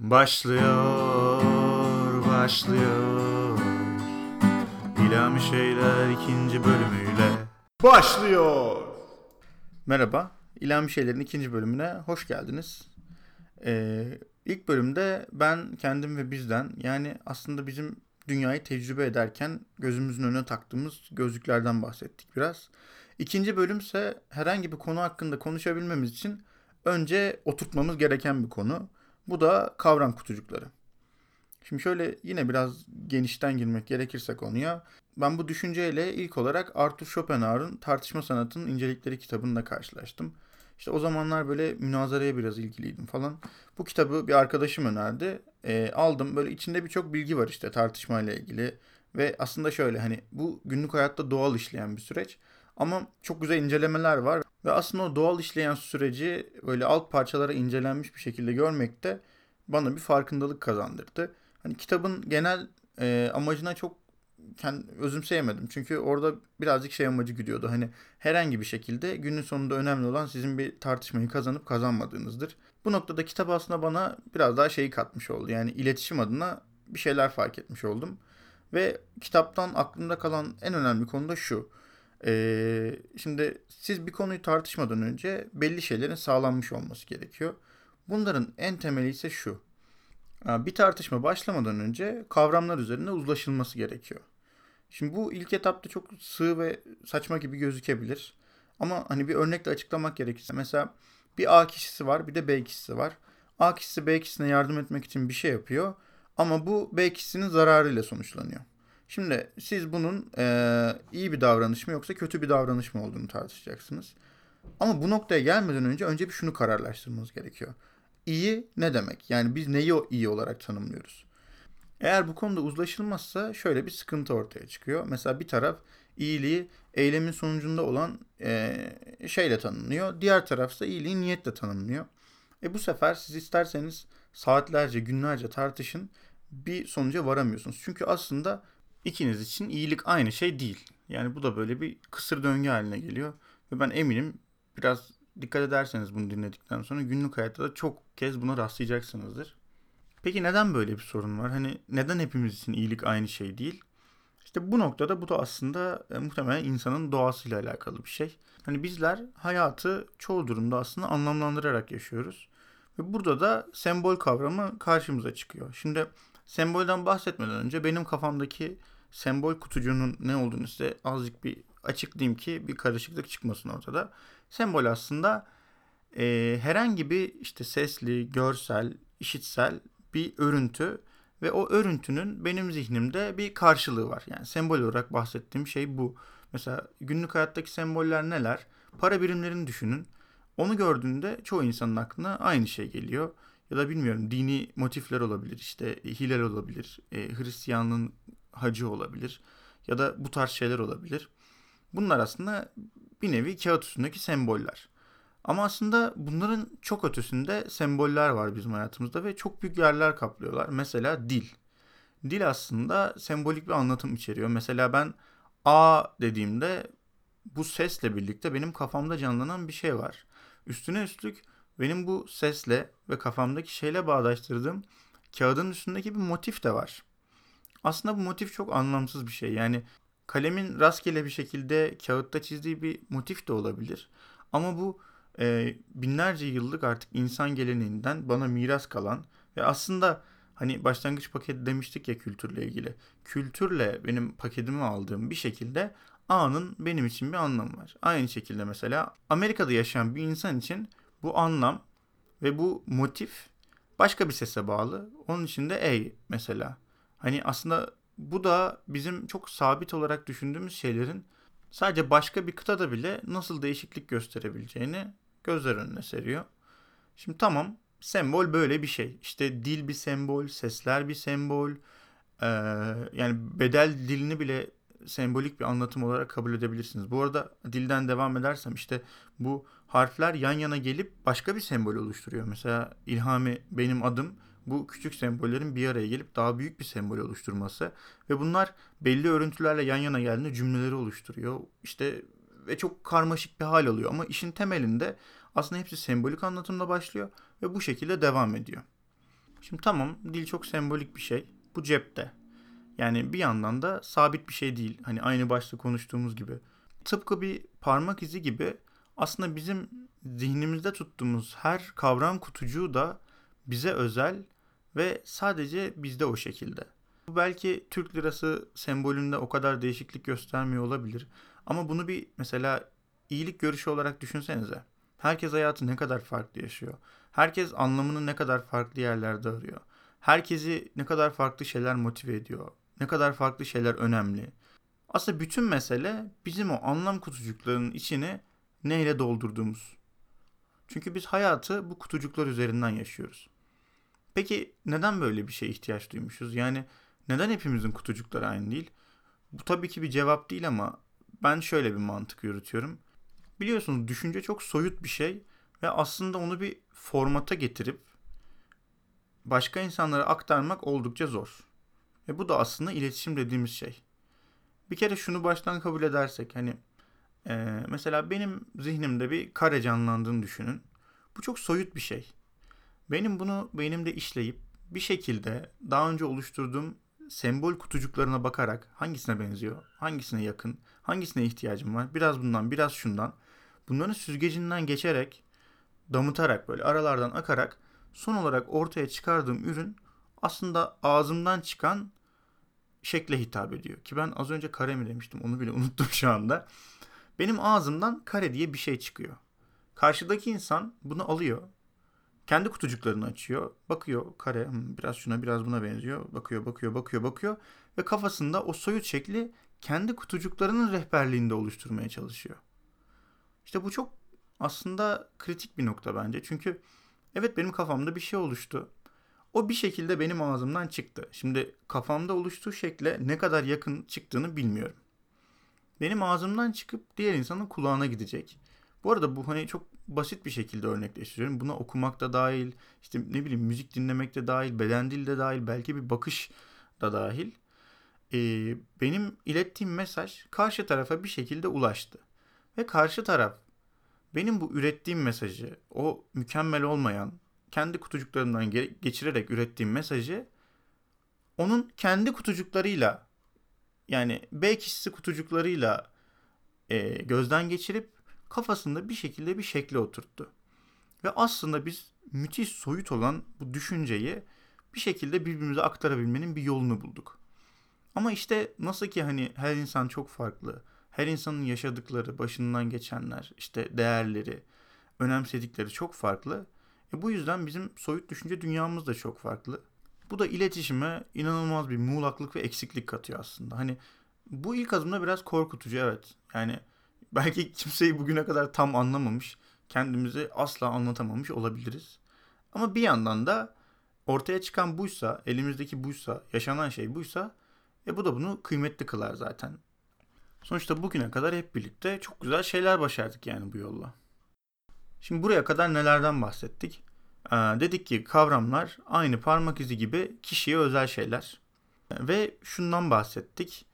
Başlıyor, başlıyor. İlhami Şeyler ikinci bölümüyle başlıyor. Merhaba, İlhami Şeyler'in ikinci bölümüne hoş geldiniz. Ee, ilk bölümde ben kendim ve bizden yani aslında bizim dünyayı tecrübe ederken gözümüzün önüne taktığımız gözlüklerden bahsettik biraz. İkinci bölümse herhangi bir konu hakkında konuşabilmemiz için önce oturtmamız gereken bir konu. Bu da kavram kutucukları. Şimdi şöyle yine biraz genişten girmek gerekirse konuya. Ben bu düşünceyle ilk olarak Arthur Schopenhauer'ın Tartışma Sanatının İncelikleri kitabında karşılaştım. İşte o zamanlar böyle münazaraya biraz ilgiliydim falan. Bu kitabı bir arkadaşım önerdi. E, aldım. Böyle içinde birçok bilgi var işte tartışmayla ilgili. Ve aslında şöyle hani bu günlük hayatta doğal işleyen bir süreç. Ama çok güzel incelemeler var. Ve aslında o doğal işleyen süreci böyle alt parçalara incelenmiş bir şekilde görmek de bana bir farkındalık kazandırdı. Hani kitabın genel e, amacına çok kendi özümseyemedim. Çünkü orada birazcık şey amacı gidiyordu. Hani herhangi bir şekilde günün sonunda önemli olan sizin bir tartışmayı kazanıp kazanmadığınızdır. Bu noktada kitap aslında bana biraz daha şeyi katmış oldu. Yani iletişim adına bir şeyler fark etmiş oldum. Ve kitaptan aklımda kalan en önemli konu da şu. Ee, şimdi siz bir konuyu tartışmadan önce belli şeylerin sağlanmış olması gerekiyor. Bunların en temeli ise şu. Bir tartışma başlamadan önce kavramlar üzerinde uzlaşılması gerekiyor. Şimdi bu ilk etapta çok sığ ve saçma gibi gözükebilir. Ama hani bir örnekle açıklamak gerekirse mesela bir A kişisi var bir de B kişisi var. A kişisi B kişisine yardım etmek için bir şey yapıyor ama bu B kişisinin zararıyla sonuçlanıyor. Şimdi siz bunun e, iyi bir davranış mı yoksa kötü bir davranış mı olduğunu tartışacaksınız. Ama bu noktaya gelmeden önce önce bir şunu kararlaştırmamız gerekiyor. İyi ne demek? Yani biz neyi iyi olarak tanımlıyoruz? Eğer bu konuda uzlaşılmazsa şöyle bir sıkıntı ortaya çıkıyor. Mesela bir taraf iyiliği eylemin sonucunda olan e, şeyle tanımlıyor. Diğer tarafsa iyiliği niyetle tanımlıyor. E bu sefer siz isterseniz saatlerce, günlerce tartışın bir sonuca varamıyorsunuz. Çünkü aslında ikiniz için iyilik aynı şey değil. Yani bu da böyle bir kısır döngü haline geliyor. Ve ben eminim biraz dikkat ederseniz bunu dinledikten sonra günlük hayatta da çok kez buna rastlayacaksınızdır. Peki neden böyle bir sorun var? Hani neden hepimiz için iyilik aynı şey değil? İşte bu noktada bu da aslında e, muhtemelen insanın doğasıyla alakalı bir şey. Hani bizler hayatı çoğu durumda aslında anlamlandırarak yaşıyoruz. Ve burada da sembol kavramı karşımıza çıkıyor. Şimdi sembolden bahsetmeden önce benim kafamdaki sembol kutucuğunun ne olduğunu size azıcık bir açıklayayım ki bir karışıklık çıkmasın ortada. Sembol aslında e, herhangi bir işte sesli, görsel, işitsel bir örüntü ve o örüntünün benim zihnimde bir karşılığı var. Yani sembol olarak bahsettiğim şey bu. Mesela günlük hayattaki semboller neler? Para birimlerini düşünün. Onu gördüğünde çoğu insanın aklına aynı şey geliyor. Ya da bilmiyorum dini motifler olabilir. İşte hilal olabilir. E, Hristiyanlığın hacı olabilir. Ya da bu tarz şeyler olabilir. Bunlar aslında bir nevi kağıt üstündeki semboller. Ama aslında bunların çok ötesinde semboller var bizim hayatımızda ve çok büyük yerler kaplıyorlar. Mesela dil. Dil aslında sembolik bir anlatım içeriyor. Mesela ben A dediğimde bu sesle birlikte benim kafamda canlanan bir şey var. Üstüne üstlük benim bu sesle ve kafamdaki şeyle bağdaştırdığım kağıdın üstündeki bir motif de var. Aslında bu motif çok anlamsız bir şey. Yani kalemin rastgele bir şekilde kağıtta çizdiği bir motif de olabilir. Ama bu e, binlerce yıllık artık insan geleneğinden bana miras kalan ve aslında hani başlangıç paketi demiştik ya kültürle ilgili. Kültürle benim paketimi aldığım bir şekilde A'nın benim için bir anlamı var. Aynı şekilde mesela Amerika'da yaşayan bir insan için bu anlam ve bu motif başka bir sese bağlı. Onun için de A mesela. Hani aslında bu da bizim çok sabit olarak düşündüğümüz şeylerin sadece başka bir kıtada bile nasıl değişiklik gösterebileceğini gözler önüne seriyor. Şimdi tamam sembol böyle bir şey. İşte dil bir sembol, sesler bir sembol. Ee, yani bedel dilini bile sembolik bir anlatım olarak kabul edebilirsiniz. Bu arada dilden devam edersem işte bu harfler yan yana gelip başka bir sembol oluşturuyor. Mesela ilhami benim adım bu küçük sembollerin bir araya gelip daha büyük bir sembol oluşturması ve bunlar belli örüntülerle yan yana geldiğinde cümleleri oluşturuyor. İşte ve çok karmaşık bir hal alıyor ama işin temelinde aslında hepsi sembolik anlatımda başlıyor ve bu şekilde devam ediyor. Şimdi tamam dil çok sembolik bir şey. Bu cepte. Yani bir yandan da sabit bir şey değil. Hani aynı başta konuştuğumuz gibi. Tıpkı bir parmak izi gibi aslında bizim zihnimizde tuttuğumuz her kavram kutucuğu da bize özel ve sadece bizde o şekilde. Bu belki Türk lirası sembolünde o kadar değişiklik göstermiyor olabilir. Ama bunu bir mesela iyilik görüşü olarak düşünsenize. Herkes hayatı ne kadar farklı yaşıyor. Herkes anlamını ne kadar farklı yerlerde arıyor. Herkesi ne kadar farklı şeyler motive ediyor. Ne kadar farklı şeyler önemli. Aslında bütün mesele bizim o anlam kutucuklarının içini neyle doldurduğumuz. Çünkü biz hayatı bu kutucuklar üzerinden yaşıyoruz. Peki neden böyle bir şeye ihtiyaç duymuşuz? Yani neden hepimizin kutucukları aynı değil? Bu tabii ki bir cevap değil ama ben şöyle bir mantık yürütüyorum. Biliyorsunuz düşünce çok soyut bir şey ve aslında onu bir formata getirip başka insanlara aktarmak oldukça zor. Ve bu da aslında iletişim dediğimiz şey. Bir kere şunu baştan kabul edersek hani e, mesela benim zihnimde bir kare canlandığını düşünün. Bu çok soyut bir şey. Benim bunu beynimde işleyip bir şekilde daha önce oluşturduğum sembol kutucuklarına bakarak hangisine benziyor, hangisine yakın, hangisine ihtiyacım var, biraz bundan, biraz şundan. Bunların süzgecinden geçerek, damıtarak böyle aralardan akarak son olarak ortaya çıkardığım ürün aslında ağzımdan çıkan şekle hitap ediyor. Ki ben az önce kare mi demiştim onu bile unuttum şu anda. Benim ağzımdan kare diye bir şey çıkıyor. Karşıdaki insan bunu alıyor. Kendi kutucuklarını açıyor. Bakıyor kare hmm, biraz şuna biraz buna benziyor. Bakıyor bakıyor bakıyor bakıyor. Ve kafasında o soyut şekli kendi kutucuklarının rehberliğinde oluşturmaya çalışıyor. İşte bu çok aslında kritik bir nokta bence. Çünkü evet benim kafamda bir şey oluştu. O bir şekilde benim ağzımdan çıktı. Şimdi kafamda oluştuğu şekle ne kadar yakın çıktığını bilmiyorum. Benim ağzımdan çıkıp diğer insanın kulağına gidecek. Bu arada bu hani çok basit bir şekilde örnekleştiriyorum. Buna okumak da dahil, işte ne bileyim müzik dinlemek de dahil, beden dil de dahil, belki bir bakış da dahil. Ee, benim ilettiğim mesaj karşı tarafa bir şekilde ulaştı. Ve karşı taraf benim bu ürettiğim mesajı, o mükemmel olmayan, kendi kutucuklarımdan geçirerek ürettiğim mesajı onun kendi kutucuklarıyla yani B kişisi kutucuklarıyla e, gözden geçirip kafasında bir şekilde bir şekle oturttu. Ve aslında biz müthiş soyut olan bu düşünceyi bir şekilde birbirimize aktarabilmenin bir yolunu bulduk. Ama işte nasıl ki hani her insan çok farklı. Her insanın yaşadıkları, başından geçenler, işte değerleri, önemsedikleri çok farklı. E bu yüzden bizim soyut düşünce dünyamız da çok farklı. Bu da iletişime inanılmaz bir muğlaklık ve eksiklik katıyor aslında. Hani bu ilk adımda biraz korkutucu evet. Yani belki kimseyi bugüne kadar tam anlamamış, kendimizi asla anlatamamış olabiliriz. Ama bir yandan da ortaya çıkan buysa, elimizdeki buysa, yaşanan şey buysa e bu da bunu kıymetli kılar zaten. Sonuçta bugüne kadar hep birlikte çok güzel şeyler başardık yani bu yolla. Şimdi buraya kadar nelerden bahsettik? Ee, dedik ki kavramlar aynı parmak izi gibi kişiye özel şeyler. Ve şundan bahsettik.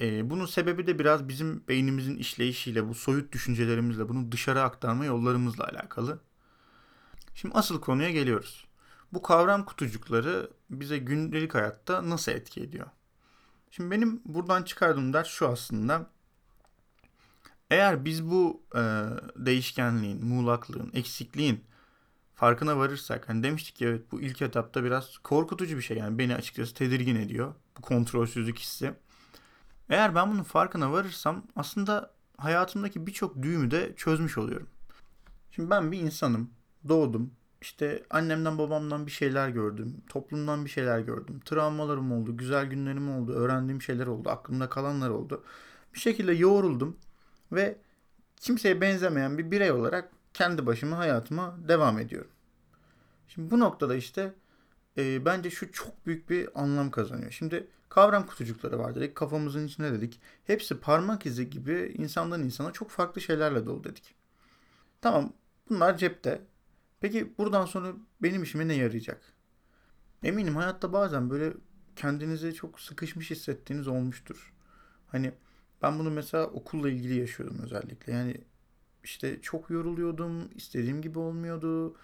Ee, bunun sebebi de biraz bizim beynimizin işleyişiyle, bu soyut düşüncelerimizle, bunu dışarı aktarma yollarımızla alakalı. Şimdi asıl konuya geliyoruz. Bu kavram kutucukları bize gündelik hayatta nasıl etki ediyor? Şimdi benim buradan çıkardığım ders şu aslında. Eğer biz bu e, değişkenliğin, muğlaklığın, eksikliğin farkına varırsak hani demiştik ya evet bu ilk etapta biraz korkutucu bir şey yani beni açıkçası tedirgin ediyor bu kontrolsüzlük hissi. Eğer ben bunun farkına varırsam aslında hayatımdaki birçok düğümü de çözmüş oluyorum. Şimdi ben bir insanım. Doğdum. İşte annemden babamdan bir şeyler gördüm. Toplumdan bir şeyler gördüm. Travmalarım oldu. Güzel günlerim oldu. Öğrendiğim şeyler oldu. Aklımda kalanlar oldu. Bir şekilde yoğruldum. Ve kimseye benzemeyen bir birey olarak kendi başıma hayatıma devam ediyorum. Şimdi bu noktada işte e, bence şu çok büyük bir anlam kazanıyor. Şimdi kavram kutucukları var dedik, kafamızın içinde dedik. Hepsi parmak izi gibi insandan insana çok farklı şeylerle dolu dedik. Tamam bunlar cepte. Peki buradan sonra benim işime ne yarayacak? Eminim hayatta bazen böyle kendinizi çok sıkışmış hissettiğiniz olmuştur. Hani ben bunu mesela okulla ilgili yaşıyordum özellikle. Yani işte çok yoruluyordum, istediğim gibi olmuyordu.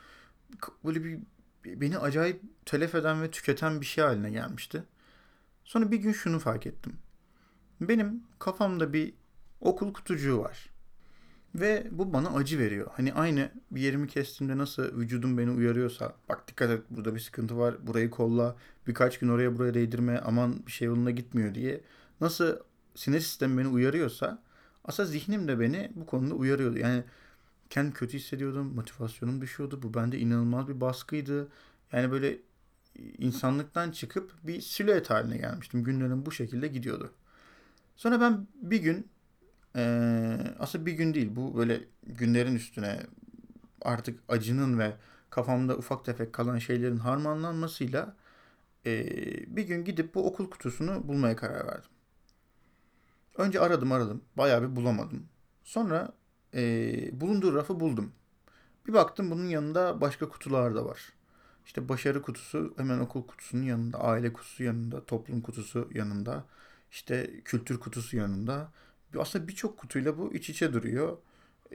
Böyle bir beni acayip telef eden ve tüketen bir şey haline gelmişti. Sonra bir gün şunu fark ettim. Benim kafamda bir okul kutucuğu var. Ve bu bana acı veriyor. Hani aynı bir yerimi kestiğimde nasıl vücudum beni uyarıyorsa bak dikkat et burada bir sıkıntı var burayı kolla birkaç gün oraya buraya değdirme aman bir şey yoluna gitmiyor diye nasıl sinir sistemi beni uyarıyorsa aslında zihnim de beni bu konuda uyarıyordu. Yani kendi kötü hissediyordum motivasyonum düşüyordu bu bende inanılmaz bir baskıydı. Yani böyle insanlıktan çıkıp bir silüet haline gelmiştim. Günlerim bu şekilde gidiyordu. Sonra ben bir gün ee, aslında bir gün değil bu böyle günlerin üstüne artık acının ve kafamda ufak tefek kalan şeylerin harmanlanmasıyla ee, bir gün gidip bu okul kutusunu bulmaya karar verdim. Önce aradım aradım bayağı bir bulamadım. Sonra ee, bulunduğu rafı buldum. Bir baktım bunun yanında başka kutular da var. İşte başarı kutusu hemen okul kutusunun yanında, aile kutusu yanında, toplum kutusu yanında, işte kültür kutusu yanında aslında birçok kutuyla bu iç içe duruyor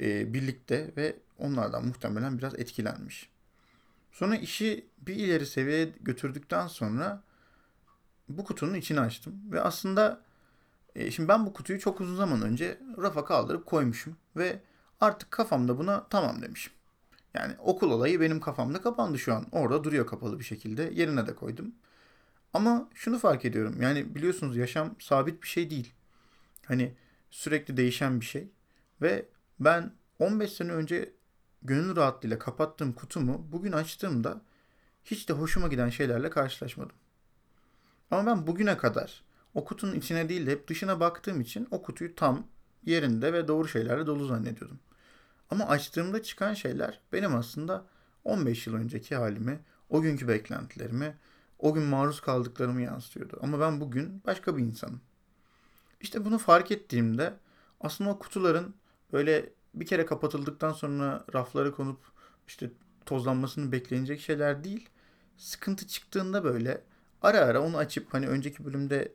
e, birlikte ve onlardan muhtemelen biraz etkilenmiş. Sonra işi bir ileri seviyeye götürdükten sonra bu kutunun içini açtım ve aslında e, şimdi ben bu kutuyu çok uzun zaman önce rafa kaldırıp koymuşum ve artık kafamda buna tamam demişim. Yani okul olayı benim kafamda kapandı şu an. Orada duruyor kapalı bir şekilde. Yerine de koydum. Ama şunu fark ediyorum. Yani biliyorsunuz yaşam sabit bir şey değil. Hani sürekli değişen bir şey. Ve ben 15 sene önce gönül rahatlığıyla kapattığım kutumu bugün açtığımda hiç de hoşuma giden şeylerle karşılaşmadım. Ama ben bugüne kadar o kutunun içine değil de hep dışına baktığım için o kutuyu tam yerinde ve doğru şeylerle dolu zannediyordum. Ama açtığımda çıkan şeyler benim aslında 15 yıl önceki halimi, o günkü beklentilerimi, o gün maruz kaldıklarımı yansıtıyordu. Ama ben bugün başka bir insanım. İşte bunu fark ettiğimde aslında o kutuların böyle bir kere kapatıldıktan sonra raflara konup işte tozlanmasını beklenecek şeyler değil. Sıkıntı çıktığında böyle ara ara onu açıp hani önceki bölümde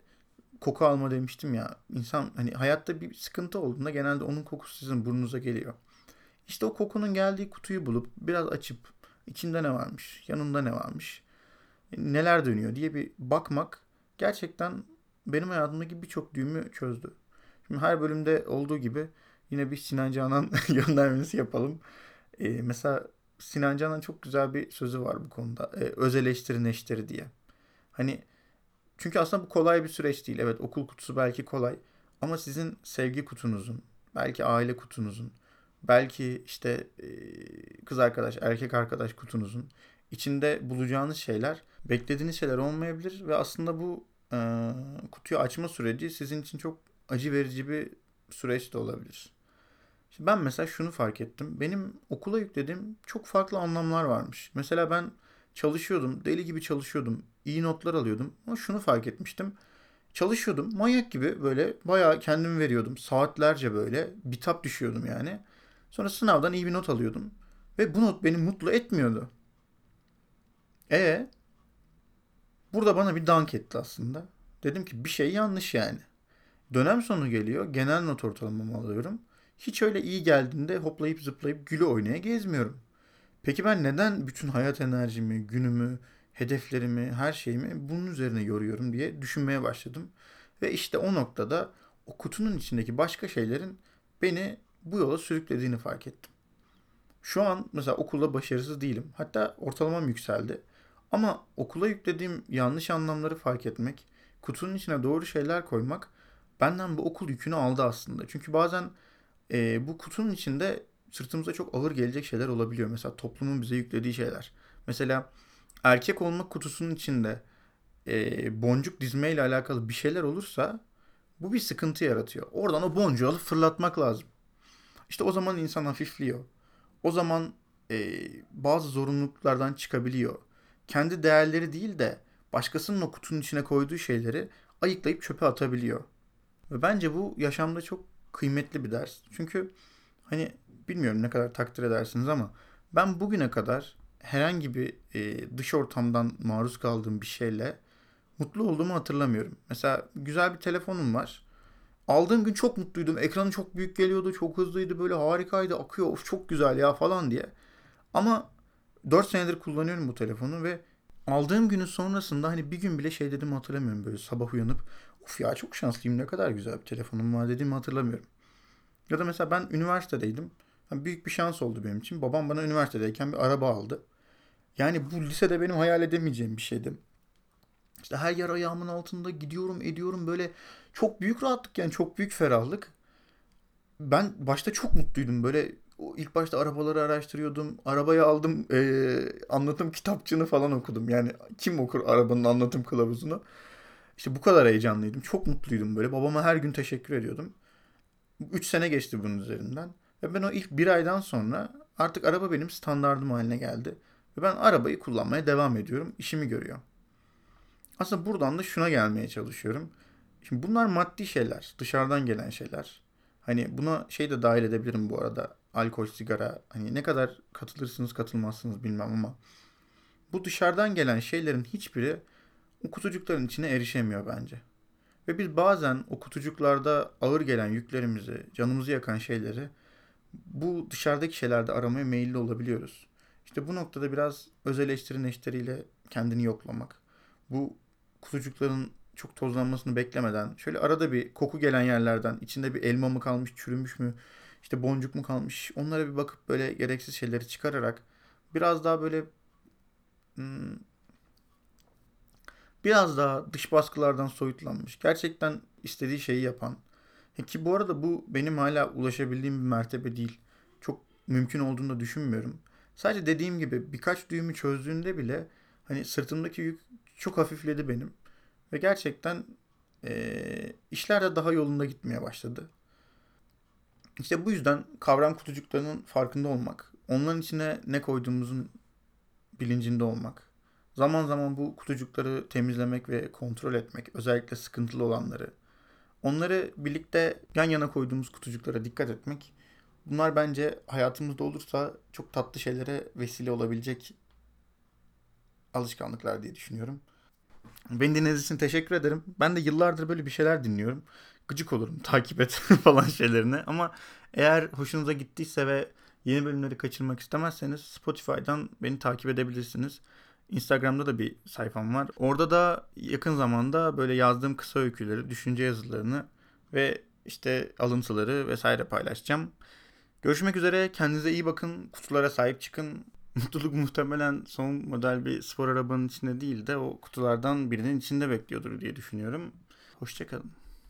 koku alma demiştim ya. İnsan hani hayatta bir sıkıntı olduğunda genelde onun kokusu sizin burnunuza geliyor. İşte o kokunun geldiği kutuyu bulup biraz açıp içinde ne varmış, yanında ne varmış, neler dönüyor diye bir bakmak gerçekten benim hayatımdaki birçok düğümü çözdü. Şimdi her bölümde olduğu gibi yine bir Sinan Canan göndermesi yapalım. Ee, mesela Sinan Canan çok güzel bir sözü var bu konuda. Ee, öz eleştiri neşteri diye. Hani çünkü aslında bu kolay bir süreç değil. Evet okul kutusu belki kolay. Ama sizin sevgi kutunuzun, belki aile kutunuzun, belki işte e, kız arkadaş, erkek arkadaş kutunuzun içinde bulacağınız şeyler beklediğiniz şeyler olmayabilir ve aslında bu e, kutuyu açma süreci sizin için çok acı verici bir süreç de olabilir. Şimdi ben mesela şunu fark ettim. Benim okula yüklediğim çok farklı anlamlar varmış. Mesela ben çalışıyordum, deli gibi çalışıyordum, iyi notlar alıyordum. Ama şunu fark etmiştim. Çalışıyordum, manyak gibi böyle bayağı kendimi veriyordum. Saatlerce böyle bitap düşüyordum yani. Sonra sınavdan iyi bir not alıyordum. Ve bu not beni mutlu etmiyordu. E Burada bana bir dank etti aslında. Dedim ki bir şey yanlış yani. Dönem sonu geliyor. Genel not ortalamamı alıyorum. Hiç öyle iyi geldiğinde hoplayıp zıplayıp gülü oynaya gezmiyorum. Peki ben neden bütün hayat enerjimi, günümü, hedeflerimi, her şeyimi bunun üzerine yoruyorum diye düşünmeye başladım. Ve işte o noktada o kutunun içindeki başka şeylerin beni bu yola sürüklediğini fark ettim. Şu an mesela okulda başarısız değilim. Hatta ortalamam yükseldi. Ama okula yüklediğim yanlış anlamları fark etmek, kutunun içine doğru şeyler koymak benden bu okul yükünü aldı aslında. Çünkü bazen e, bu kutunun içinde sırtımıza çok ağır gelecek şeyler olabiliyor. Mesela toplumun bize yüklediği şeyler. Mesela erkek olmak kutusunun içinde e, boncuk dizmeyle alakalı bir şeyler olursa bu bir sıkıntı yaratıyor. Oradan o boncuğu alıp fırlatmak lazım. İşte o zaman insan hafifliyor. O zaman e, bazı zorunluluklardan çıkabiliyor kendi değerleri değil de başkasının o kutunun içine koyduğu şeyleri ayıklayıp çöpe atabiliyor. Ve bence bu yaşamda çok kıymetli bir ders. Çünkü hani bilmiyorum ne kadar takdir edersiniz ama ben bugüne kadar herhangi bir e, dış ortamdan maruz kaldığım bir şeyle mutlu olduğumu hatırlamıyorum. Mesela güzel bir telefonum var. Aldığım gün çok mutluydum. Ekranı çok büyük geliyordu. Çok hızlıydı. Böyle harikaydı. Akıyor. Of çok güzel ya falan diye. Ama 4 senedir kullanıyorum bu telefonu ve aldığım günün sonrasında hani bir gün bile şey dedim hatırlamıyorum böyle sabah uyanıp of ya çok şanslıyım ne kadar güzel bir telefonum var dediğimi hatırlamıyorum. Ya da mesela ben üniversitedeydim. Yani büyük bir şans oldu benim için. Babam bana üniversitedeyken bir araba aldı. Yani bu lisede benim hayal edemeyeceğim bir şeydi. İşte her yer ayağımın altında gidiyorum ediyorum böyle çok büyük rahatlık yani çok büyük ferahlık. Ben başta çok mutluydum böyle ilk başta arabaları araştırıyordum. Arabayı aldım eee, anlatım kitapçığını falan okudum. Yani kim okur arabanın anlatım kılavuzunu? İşte bu kadar heyecanlıydım. Çok mutluydum böyle. Babama her gün teşekkür ediyordum. 3 sene geçti bunun üzerinden. Ve ben o ilk bir aydan sonra artık araba benim standardım haline geldi. Ve ben arabayı kullanmaya devam ediyorum. İşimi görüyor. Aslında buradan da şuna gelmeye çalışıyorum. Şimdi bunlar maddi şeyler. Dışarıdan gelen şeyler. Hani buna şey de dahil edebilirim bu arada. Alkol, sigara. Hani ne kadar katılırsınız katılmazsınız bilmem ama. Bu dışarıdan gelen şeylerin hiçbiri o kutucukların içine erişemiyor bence. Ve biz bazen o kutucuklarda ağır gelen yüklerimizi, canımızı yakan şeyleri bu dışarıdaki şeylerde aramaya meyilli olabiliyoruz. İşte bu noktada biraz öz eleştiri kendini yoklamak. Bu kutucukların çok tozlanmasını beklemeden şöyle arada bir koku gelen yerlerden içinde bir elma mı kalmış, çürümüş mü, işte boncuk mu kalmış onlara bir bakıp böyle gereksiz şeyleri çıkararak biraz daha böyle hmm, biraz daha dış baskılardan soyutlanmış. Gerçekten istediği şeyi yapan. E Ki bu arada bu benim hala ulaşabildiğim bir mertebe değil. Çok mümkün olduğunu da düşünmüyorum. Sadece dediğim gibi birkaç düğümü çözdüğünde bile hani sırtımdaki yük çok hafifledi benim. Ve gerçekten eee işler de daha yolunda gitmeye başladı. İşte bu yüzden kavram kutucuklarının farkında olmak, onların içine ne koyduğumuzun bilincinde olmak, zaman zaman bu kutucukları temizlemek ve kontrol etmek, özellikle sıkıntılı olanları, onları birlikte yan yana koyduğumuz kutucuklara dikkat etmek, bunlar bence hayatımızda olursa çok tatlı şeylere vesile olabilecek alışkanlıklar diye düşünüyorum. Beni dinlediğiniz için teşekkür ederim. Ben de yıllardır böyle bir şeyler dinliyorum. Gıcık olurum takip et falan şeylerine. Ama eğer hoşunuza gittiyse ve yeni bölümleri kaçırmak istemezseniz Spotify'dan beni takip edebilirsiniz. Instagram'da da bir sayfam var. Orada da yakın zamanda böyle yazdığım kısa öyküleri, düşünce yazılarını ve işte alıntıları vesaire paylaşacağım. Görüşmek üzere. Kendinize iyi bakın. Kutulara sahip çıkın. Mutluluk muhtemelen son model bir spor arabanın içinde değil de o kutulardan birinin içinde bekliyordur diye düşünüyorum. Hoşçakalın.